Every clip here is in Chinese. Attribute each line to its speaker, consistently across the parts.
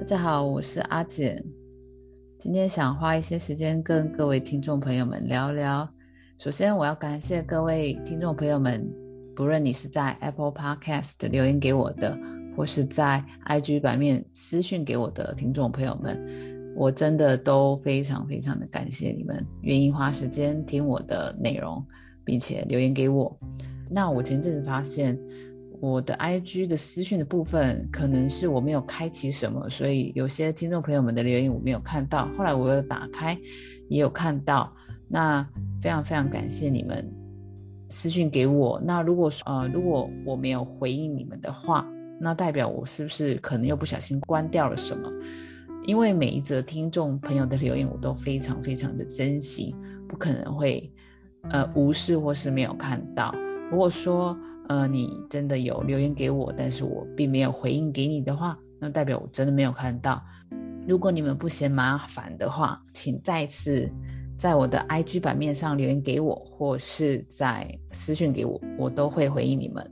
Speaker 1: 大家好，我是阿简。今天想花一些时间跟各位听众朋友们聊聊。首先，我要感谢各位听众朋友们，不论你是在 Apple Podcast 留言给我的，或是在 IG 版面私讯给我的听众朋友们，我真的都非常非常的感谢你们愿意花时间听我的内容，并且留言给我。那我前阵子发现。我的 IG 的私讯的部分，可能是我没有开启什么，所以有些听众朋友们的留言我没有看到。后来我又打开，也有看到。那非常非常感谢你们私讯给我。那如果说呃，如果我没有回应你们的话，那代表我是不是可能又不小心关掉了什么？因为每一则听众朋友的留言我都非常非常的珍惜，不可能会呃无视或是没有看到。如果说，呃，你真的有留言给我，但是我并没有回应给你的话，那代表我真的没有看到。如果你们不嫌麻烦的话，请再次在我的 IG 版面上留言给我，或是在私讯给我，我都会回应你们。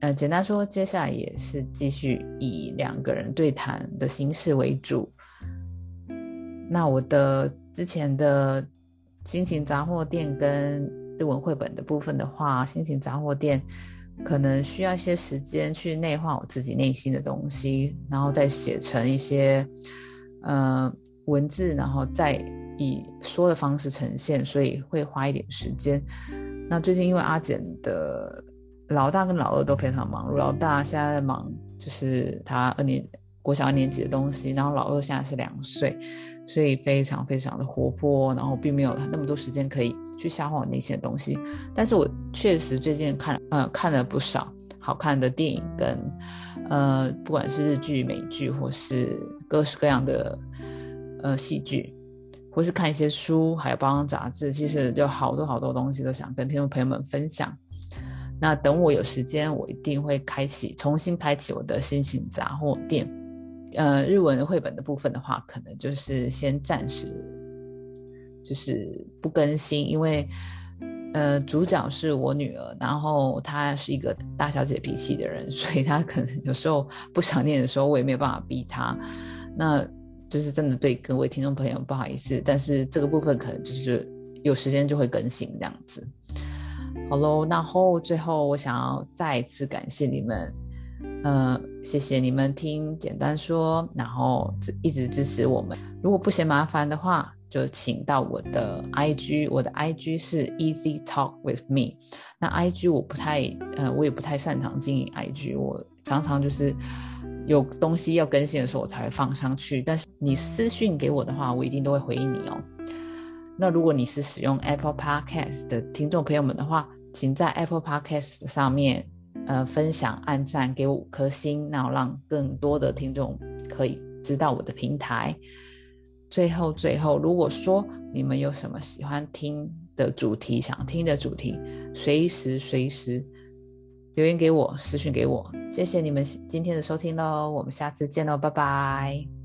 Speaker 1: 呃，简单说，接下来也是继续以两个人对谈的形式为主。那我的之前的心情杂货店跟日文绘本的部分的话，心情杂货店。可能需要一些时间去内化我自己内心的东西，然后再写成一些呃文字，然后再以说的方式呈现，所以会花一点时间。那最近因为阿简的老大跟老二都非常忙碌，老大现在在忙就是他二年国小二年级的东西，然后老二现在是两岁。所以非常非常的活泼，然后并没有那么多时间可以去消化那些东西。但是我确实最近看呃看了不少好看的电影跟呃不管是日剧、美剧或是各式各样的呃戏剧，或是看一些书，还有包装杂志，其实就好多好多东西都想跟听众朋友们分享。那等我有时间，我一定会开启重新开启我的心情杂货店。呃，日文绘本的部分的话，可能就是先暂时就是不更新，因为呃，主角是我女儿，然后她是一个大小姐脾气的人，所以她可能有时候不想念的时候，我也没有办法逼她。那就是真的对各位听众朋友不好意思，但是这个部分可能就是有时间就会更新这样子。好喽，然后最后我想要再一次感谢你们。呃，谢谢你们听简单说，然后一直支持我们。如果不嫌麻烦的话，就请到我的 IG，我的 IG 是 Easy Talk with Me。那 IG 我不太，呃，我也不太擅长经营 IG，我常常就是有东西要更新的时候我才会放上去。但是你私讯给我的话，我一定都会回应你哦。那如果你是使用 Apple Podcast 的听众朋友们的话，请在 Apple Podcast 上面。呃，分享、按赞，给我五颗星，然后让更多的听众可以知道我的平台。最后，最后，如果说你们有什么喜欢听的主题、想听的主题，随时随时留言给我，私讯给我。谢谢你们今天的收听喽，我们下次见喽，拜拜。